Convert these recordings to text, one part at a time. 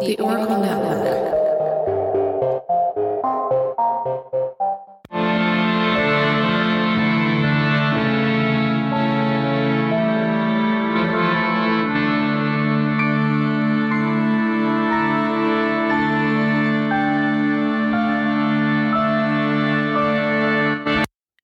The Oracle Network.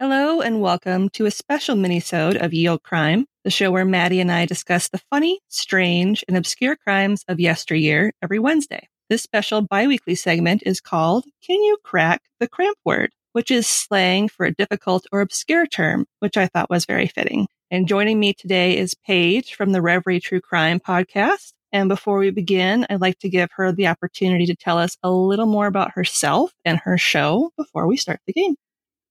Hello and welcome to a special minisode of Ye Olde Crime, the show where Maddie and I discuss the funny, strange, and obscure crimes of yesteryear every Wednesday. This special biweekly segment is called Can You Crack the Cramp Word? which is slang for a difficult or obscure term, which I thought was very fitting. And joining me today is Paige from the Reverie True Crime podcast. And before we begin, I'd like to give her the opportunity to tell us a little more about herself and her show before we start the game.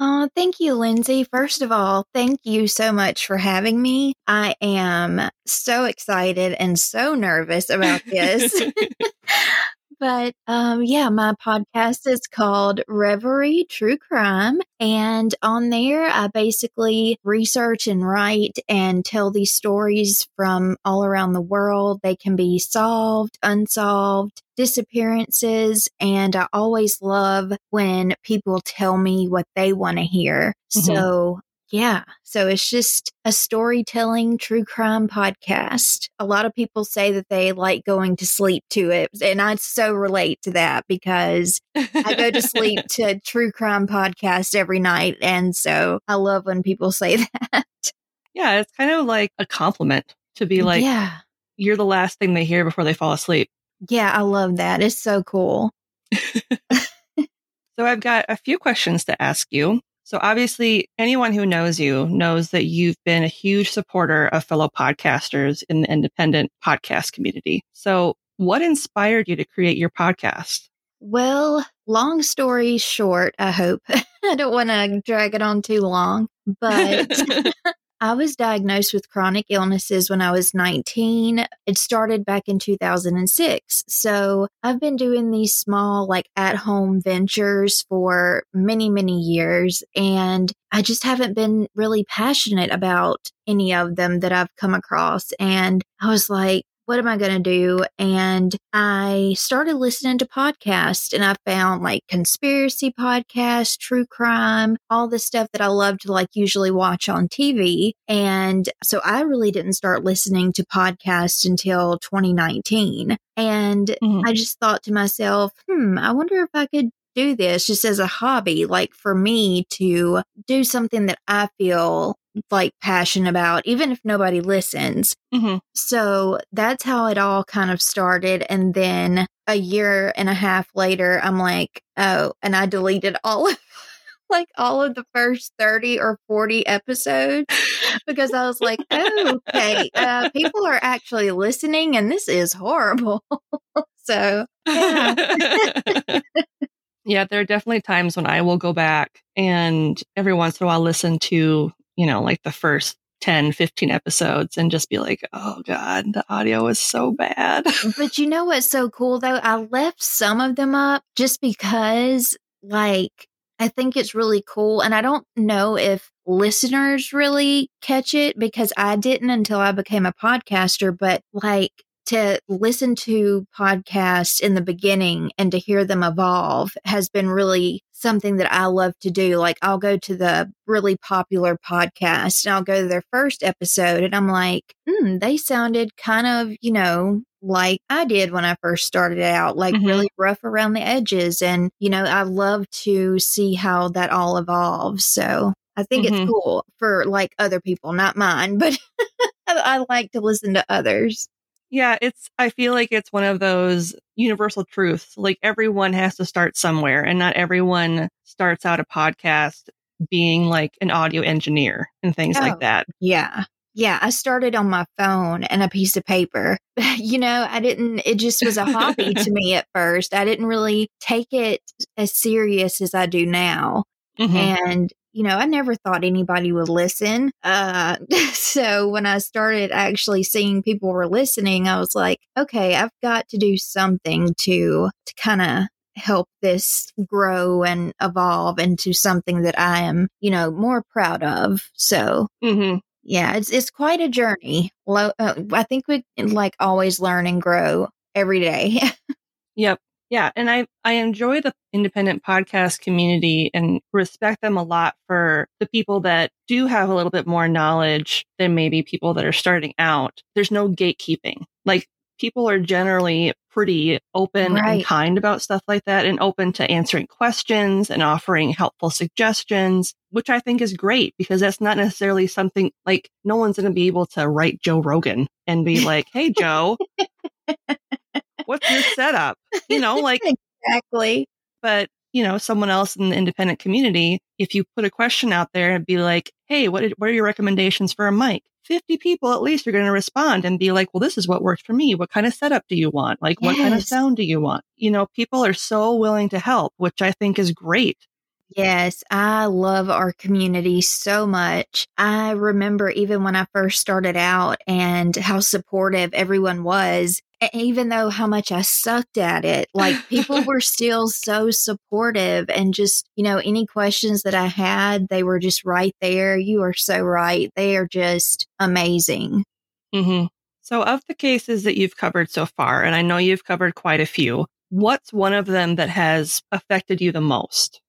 Oh, thank you, Lindsay. First of all, thank you so much for having me. I am so excited and so nervous about this. but um, yeah, my podcast is called Reverie True Crime. And on there, I basically research and write and tell these stories from all around the world. They can be solved, unsolved, disappearances. And I always love when people tell me what they want to hear. Mhm. So yeah. So it's just a storytelling true crime podcast. A lot of people say that they like going to sleep to it. And I so relate to that because I go to sleep to true crime podcast every night. And so I love when people say that. yeah, it's kind of like a compliment to be like, yeah. you're the last thing they hear before they fall asleep. Yeah. I love that. It's so cool. So I've got a few questions to ask you. So obviously, anyone who knows you knows that you've been a huge supporter of fellow podcasters in the independent podcast community. So what inspired you to create your podcast? Well, long story short, I hope. I don't want to drag it on too long, but I was diagnosed with chronic illnesses when I was 19. It started back in 2006. So I've been doing these small, like at home ventures for many, many years. And I just haven't been really passionate about any of them that I've come across. And I was like, what am I going to do? And I started listening to podcasts and I found like conspiracy podcasts, true crime, all the stuff that I love to like usually watch on TV. And so I really didn't start listening to podcasts until 2019. And Mhm. I just thought to myself, hmm, I wonder if I could do this just as a hobby, like for me to do something that I feel like passion about, even if nobody listens. Mhm. So that's how it all kind of started. And then a year and a half later, I'm like, oh, and I deleted all of like all of the first 30 or 40 episodes because I was like, oh, okay, uh, people are actually listening and this is horrible. so, yeah. yeah, there are definitely times when I will go back and every once in a while listen to, you know, like the first 10, 15 episodes and just be like, oh God, the audio is so bad. But you know what's so cool though? I left some of them up just because, like, I think it's really cool. And I don't know if listeners really catch it because I didn't until I became a podcaster. But like, to listen to podcasts in the beginning and to hear them evolve has been really something that I love to do. Like I'll go to the really popular podcast and I'll go to their first episode and I'm like, hmm, they sounded kind of, you know, like I did when I first started out, like Mhm. really rough around the edges. And, you know, I love to see how that all evolves. So I think Mhm. it's cool for like other people, not mine, but I, I like to listen to others. Yeah, it's, I feel like it's one of those universal truths. Like everyone has to start somewhere and not everyone starts out a podcast being like an audio engineer and things Oh. like that. Yeah. Yeah, I started on my phone and a piece of paper. you know, I didn't, it just was a hobby to me at first. I didn't really take it as serious as I do now. Mhm. And, you know, I never thought anybody would listen. Uh, so when I started actually seeing people were listening, I was like, okay, I've got to do something to, to kind of help this grow and evolve into something that I am, you know, more proud of. So Mhm. yeah, it's it's quite a journey. Lo- uh, I think we like always learn and grow every day. Yep. Yeah. And I, I enjoy the independent podcast community and respect them a lot for the people that do have a little bit more knowledge than maybe people that are starting out. There's no gatekeeping. Like people are generally pretty open right. and kind about stuff like that and open to answering questions and offering helpful suggestions, which I think is great because that's not necessarily something like no one's going to be able to write Joe Rogan and be like, Hey, Joe, what's your setup? You know, like exactly. But you know, someone else in the independent community, if you put a question out there and be like, Hey, what, what are your recommendations for a mic? 50 people at least are going to respond and be like, well, this is what works for me. What kind of setup do you want? Like, yes. what kind of sound do you want? You know, people are so willing to help, which I think is great. Yes, I love our community so much. I remember even when I first started out and how supportive everyone was even though how much I sucked at it, like people were still so supportive and just, you know, any questions that I had, they were just right there. You are so right. They are just amazing. Mm-hmm. So, of the cases that you've covered so far, and I know you've covered quite a few, what's one of them that has affected you the most?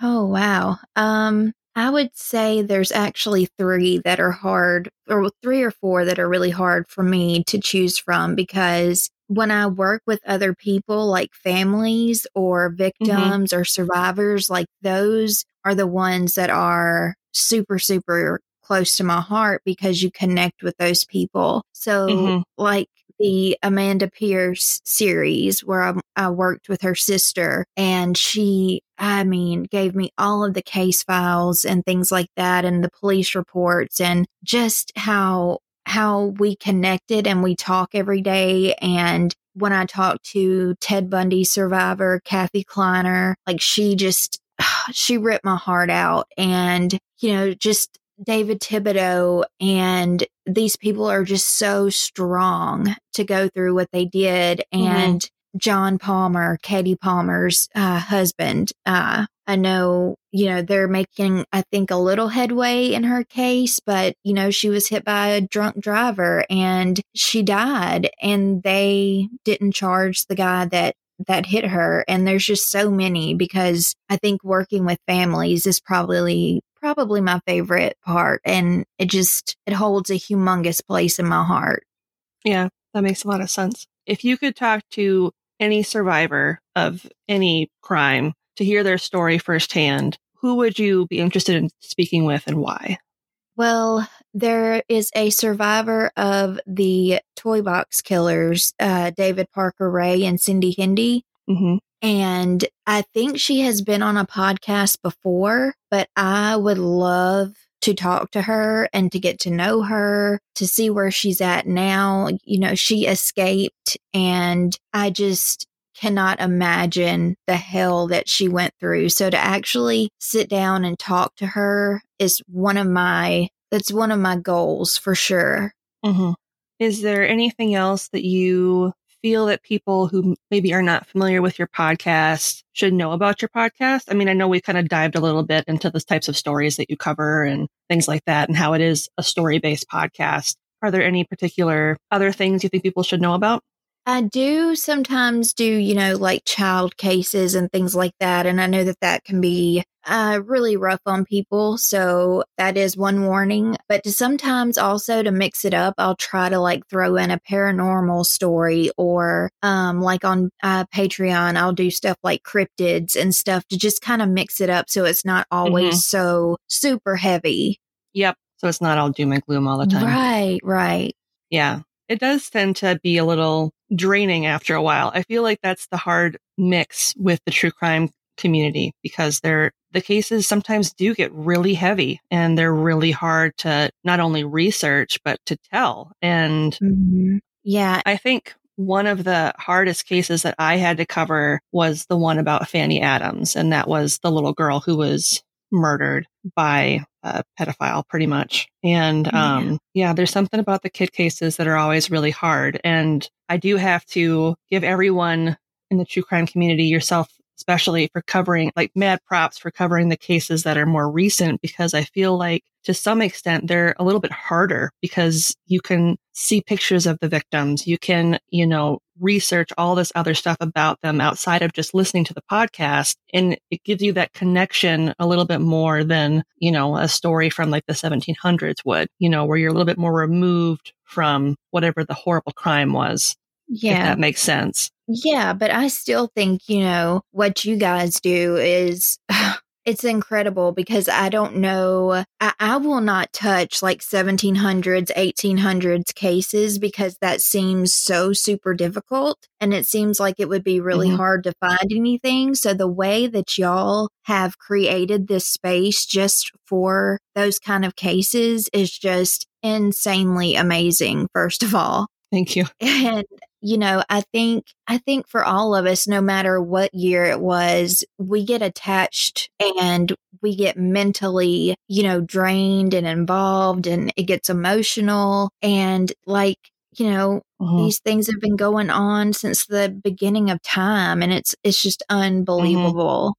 Oh, wow. Um, I would say there's actually three that are hard, or three or four that are really hard for me to choose from because when I work with other people, like families or mm-hmm. victims mm-hmm. or survivors, like those are the ones that are super, super close to my heart because you connect with those people. So, mm-hmm. like the Amanda Pierce series where I, I, worked with her sister and she, I mean, gave me all of the case files and things like that and the police reports and just how, how we connected and we talk every day. And when I talked to Ted Bundy survivor, Kathy Kleiner, like she just, she ripped my heart out and, you know, just David Thibodeau and these people are just so strong to go through what they did. Mm-hmm. And John Palmer, Katie Palmer's uh, husband, uh, I know, you know, they're making, I think, a little headway in her case, but, you know, she was hit by a drunk driver and she died and they didn't charge the guy that that hit her and there's just so many because i think working with families is probably probably my favorite part and it just it holds a humongous place in my heart. Yeah that makes a lot of sense. If you could talk to any survivor of any crime to hear their story firsthand who would you be interested in speaking with and why? Well there is a survivor of the toy box killers uh, david parker ray and cindy hendy mm-hmm. And I think she has been on a podcast before, but I would love to talk to her and to get to know her, to see where she's at now. You know, she escaped and I just cannot imagine the hell that she went through. So to actually sit down and talk to her is one of my, that's one of my goals for sure. Mm-hmm. Is there anything else that you feel that people who maybe are not familiar with your podcast should know about your podcast? I mean, I know we kind of dived a little bit into the types of stories that you cover and things like that and how it is a story based podcast. Are there any particular other things you think people should know about? I do sometimes do, you know, like child cases and things like that. And I know that that can be uh, really rough on people. So that is one warning. But to sometimes also to mix it up, I'll try to like throw in a paranormal story or um, like on uh, Patreon, I'll do stuff like cryptids and stuff to just kind of mix it up so it's not always mm-hmm. so super heavy. Yep. So it's not all doom and gloom all the time. Right, right. Yeah. It does tend to be a little draining after a while. I feel like that's the hard mix with the true crime community because they're the cases sometimes do get really heavy and they're really hard to not only research but to tell and mm-hmm. yeah i think one of the hardest cases that i had to cover was the one about fanny adams and that was the little girl who was murdered by a pedophile pretty much. And um, yeah. yeah, there's something about the kid cases that are always really hard. And I do have to give everyone in the true crime community, yourself especially for covering like mad props for covering the cases that are more recent because I feel like to some extent they're a little bit harder because you can see pictures of the victims. You can, you know, research all this other stuff about them outside of just listening to the podcast. And it gives you that connection a little bit more than, you know, a story from like the 1700s would, you know, where you're a little bit more removed from whatever the horrible crime was. Yeah. that makes sense. Yeah, but I still think, you know, what you guys do is it's incredible because I don't know. I, I, will not touch like 1700s, 1800s cases because that seems so super difficult. And it seems like it would be really mm-hmm. hard to find anything. So the way that y'all have created this space just for those kind of cases is just insanely amazing, first of all. Thank you. And you know, I think, I think for all of us, no matter what year it was, we get attached and we get mentally, you know, drained and involved and it gets emotional. And like, you know, mm-hmm. these things have been going on since the beginning of time and it's, it's just mm-hmm. unbelievable.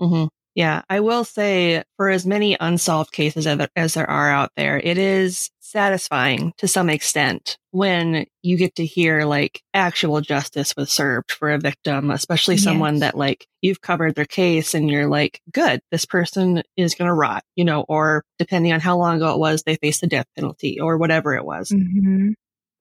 Mm-hmm. Mm-hmm. Yeah, I will say for as many unsolved cases as there are out there, it is satisfying to some extent when you get to hear like actual justice was served for a victim, especially someone yes. that like you've covered their case and you're like, good, this person is going to rot, you know, or depending on how long ago it was, they faced the death penalty or whatever it was. Mm-hmm.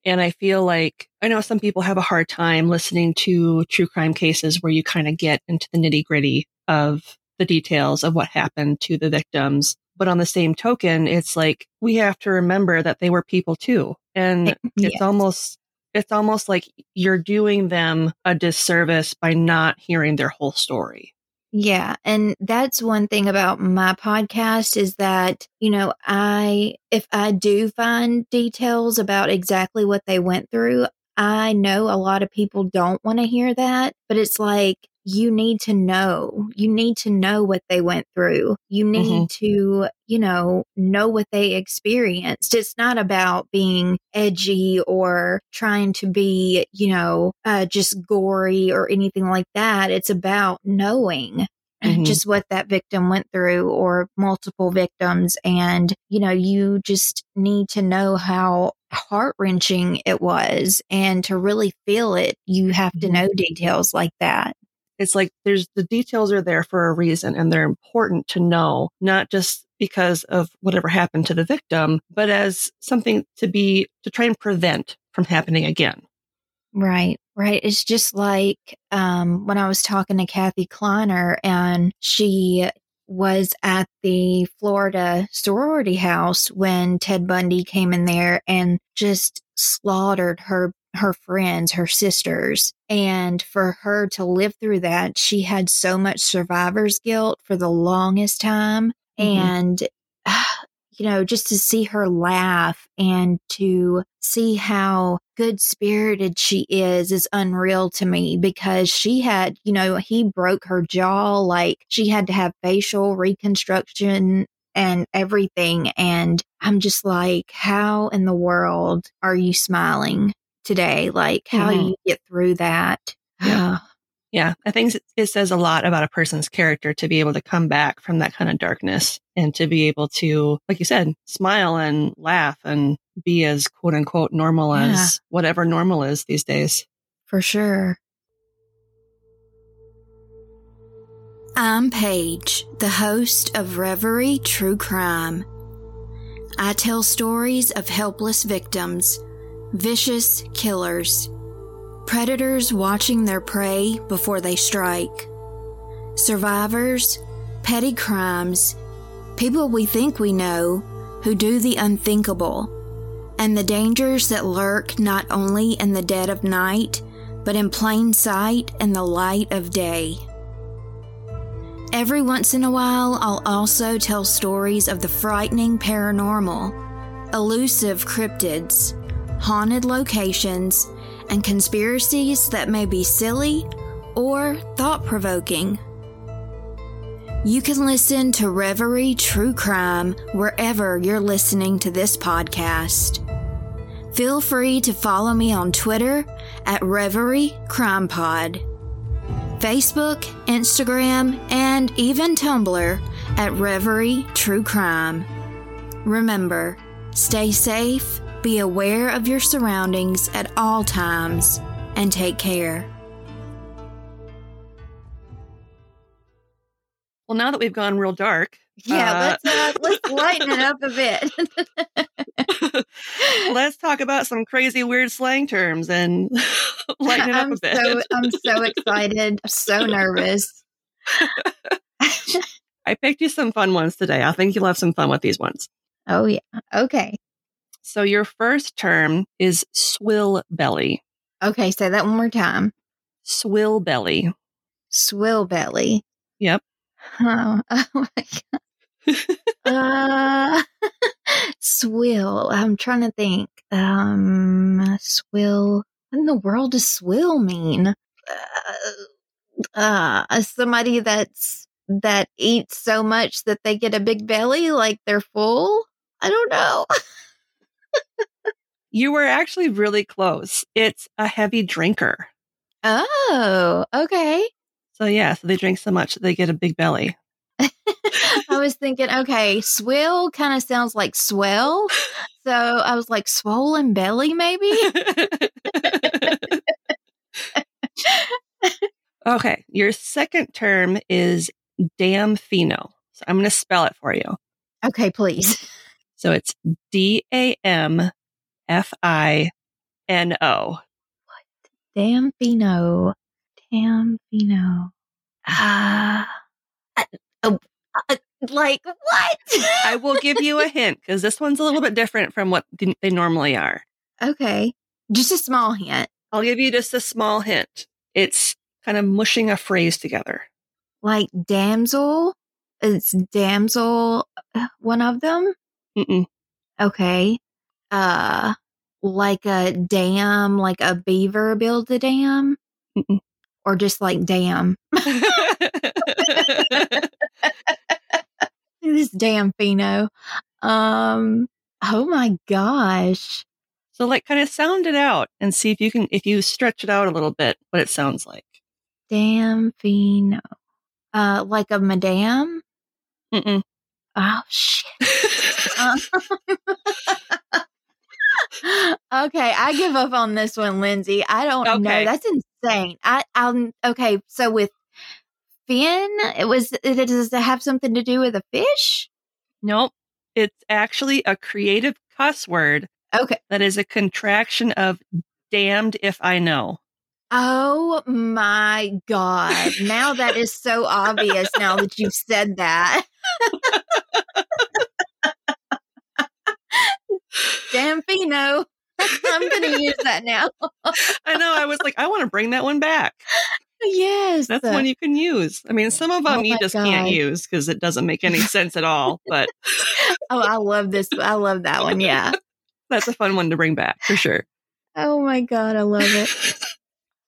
And I feel like I know some people have a hard time listening to true crime cases where you kind of get into the nitty gritty of the details of what happened to the victims. But on the same token, it's like we have to remember that they were people too. And eh, it's almost, it's almost like you're doing them a disservice by not hearing their whole story. Yeah. And that's one thing about my podcast is that, you know, I, if I do find details about exactly what they went through, I know a lot of people don't want to hear that, but it's like, you need to know. You need to know what they went through. You need mm-hmm. to, you know, know what they experienced. It's not about being edgy or trying to be, you know, uh, just gory or anything like that. It's about knowing mm-hmm. just what that victim went through or multiple victims. And, you know, you just need to know how heart wrenching it was. And to really feel it, you have to mm-hmm. know details like that it's like there's the details are there for a reason and they're important to know, not just because of whatever happened to the victim, but as something to be, to try and prevent from happening again. Right, right. It's just like um, when I was talking to Kathy Kleiner and she was at the Florida sorority house when Ted Bundy came in there and just slaughtered her her friends, her sisters. And for her to live through that, she had so much survivor's guilt for the longest time. Mm-hmm. And, you know, just to see her laugh and to see how good spirited she is is unreal to me because she had, you know, he broke her jaw. Like she had to have facial reconstruction and everything. And I'm just like, how in the world are you smiling? Today? Like, how mm-hmm. do you get through that? Yeah. yeah. I think it says a lot about a person's character to be able to come back from that kind of darkness and to be able to, like you said, smile and laugh and be as quote unquote normal yeah. as whatever normal is these days. For sure. I'm Paige, the host of Reverie True Crime. I tell stories of helpless victims vicious killers, predators watching their prey before they strike, survivors, petty crimes, people we think we know who do the unthinkable, and the dangers that lurk not only in the dead of night, but in plain sight and the light of day. Every once in a while, I'll also tell stories of the frightening paranormal, elusive cryptids, haunted locations, and conspiracies that may be silly or thought provoking. You can listen to Reverie True Crime wherever you're listening to this podcast. Feel free to follow me on Twitter at Reverie Crime Pod. Facebook, Instagram, and even Tumblr at Reverie True Crime. Remember, stay safe, be aware of your surroundings at all times, and take care. Well, now that we've gone real dark, Yeah, uh, let's uh, let's lighten it up a bit. let's talk about some crazy, weird slang terms and lighten it up I'm a bit. so I'm so excited, so nervous. I picked you some fun ones today. I think you'll have some fun with these ones. Oh yeah. Okay. So, your first term is swill belly. Okay, say that one more time. Swill belly. Swill belly. Yep. Oh, oh my god. uh, swill. I'm trying to think. Um, swill. What in the world does swill mean? Uh, uh, somebody that's that eats so much that they get a big belly, like they're full. I don't know. You were actually really close. It's a heavy drinker. Oh, okay. So, yeah, so they drink so much they get a big belly. I was thinking, okay, swill kind of sounds like swell. So I was like, swollen belly, maybe? okay. Your second term is damn fino. So, I'm going to spell it for you. okay, please. So, it's D A M F I N O. Damfino. Damfino. Ah. I- oh, uh, like, what? I will give you a hint because this one's a little bit different from what they normally are. okay. Just a small hint. I'll give you just a small hint. It's kind of mushing a phrase together. Like, damsel. It's damsel, uh, one of them. Mm-mm. Okay. Uh, like a dam, like a beaver builds a dam, Mm-mm. or just like dam. this damn Fino. Um. Oh my gosh. so, like, kind of sound it out and see if you can, if you stretch it out a little bit, what it sounds like. Damn Fino. Uh, like a madame. Mm-mm. Oh shit. Um, okay, I give up on this one, Lindsay. I don't know. Okay. That's insane. I, I'm okay. So with Finn, it was. It, does it have something to do with a fish? Nope. It's actually a creative cuss word Okay. that is a contraction of damned if I know. Oh my god! Now that is so obvious. Now that you've said that. Damn Fino. I'm gonna use that now. I know. I was like, I want to bring that one back. yes. That's one you can use. I mean, some of them Oh you just can't use because it doesn't make any sense at all. But Oh, I love this. I love that one. Yeah. that's a fun one to bring back for sure. Oh my god, I love it.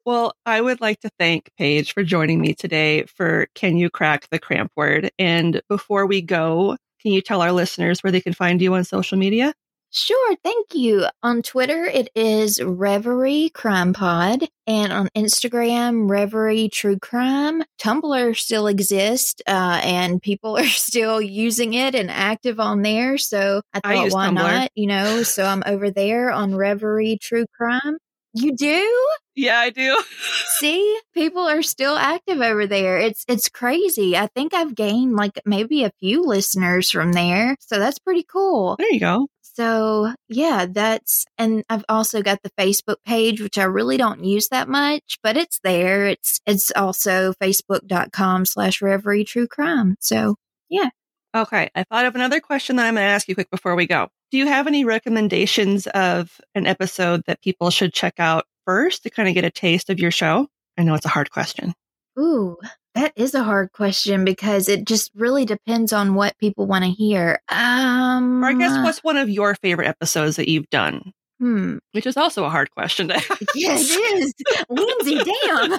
Well, I would like to thank Paige for joining me today for Can You Crack the Cramp Word? And before we go, can you tell our listeners where they can find you on social media? Sure, thank you. On Twitter, it is Reverie Crime Pod, and on Instagram, Reverie True Crime. Tumblr still exists, uh, and people are still using it and active on there. So I I thought, use why Tumblr. not? You know, so I'm over there on Reverie True Crime. You do? Yeah, I do. See, people are still active over there. It's it's crazy. I think I've gained like maybe a few listeners from there. So that's pretty cool. There you go. So yeah, that's and I've also got the Facebook page, which I really don't use that much, but it's there. It's it's also facebook.com slash reverie true crime. So yeah. Okay. I thought of another question that I'm going to ask you quick before we go. Do you have any recommendations of an episode that people should check out first to kind of get a taste of your show? I know it's a hard question. ooh, that is a hard question because it just really depends on what people want to hear. Um Or I guess what's one of your favorite episodes that you've done? hmm. Which is also a hard question to ask. Yeah, it is. Lindsay, damn.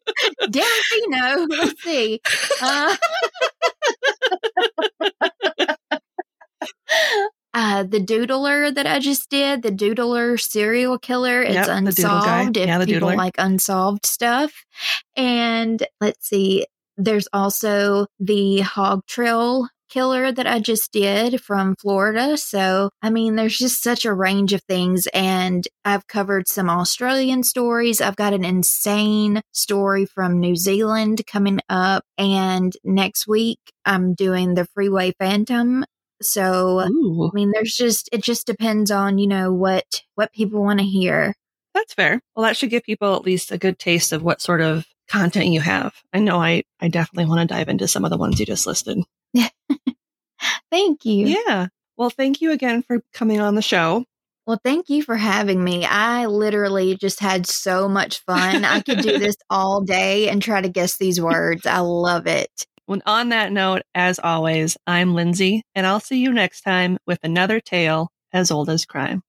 damn Fino. Let's see. Uh, uh, the Doodler that I just did, the Doodler serial killer. It's Yep, unsolved. If Yeah, the people Doodler. like unsolved stuff, and let's see, there's also the Hog Trail killer that I just did from Florida. So, I mean, there's just such a range of things. And I've covered some Australian stories. I've got an insane story from New Zealand coming up. And next week, I'm doing the Freeway Phantom. So, Ooh, I mean, there's just, it just depends on, you know, what, what people want to hear. that's fair. Well, that should give people at least a good taste of what sort of content you have. I know I, I definitely want to dive into some of the ones you just listed. Thank you. Yeah. Well, thank you again for coming on the show. Well, thank you for having me. I literally just had so much fun. I could do this all day and try to guess these words. I love it. Well, on that note, as always, I'm Lindsay, and I'll see you next time with another tale as old as crime.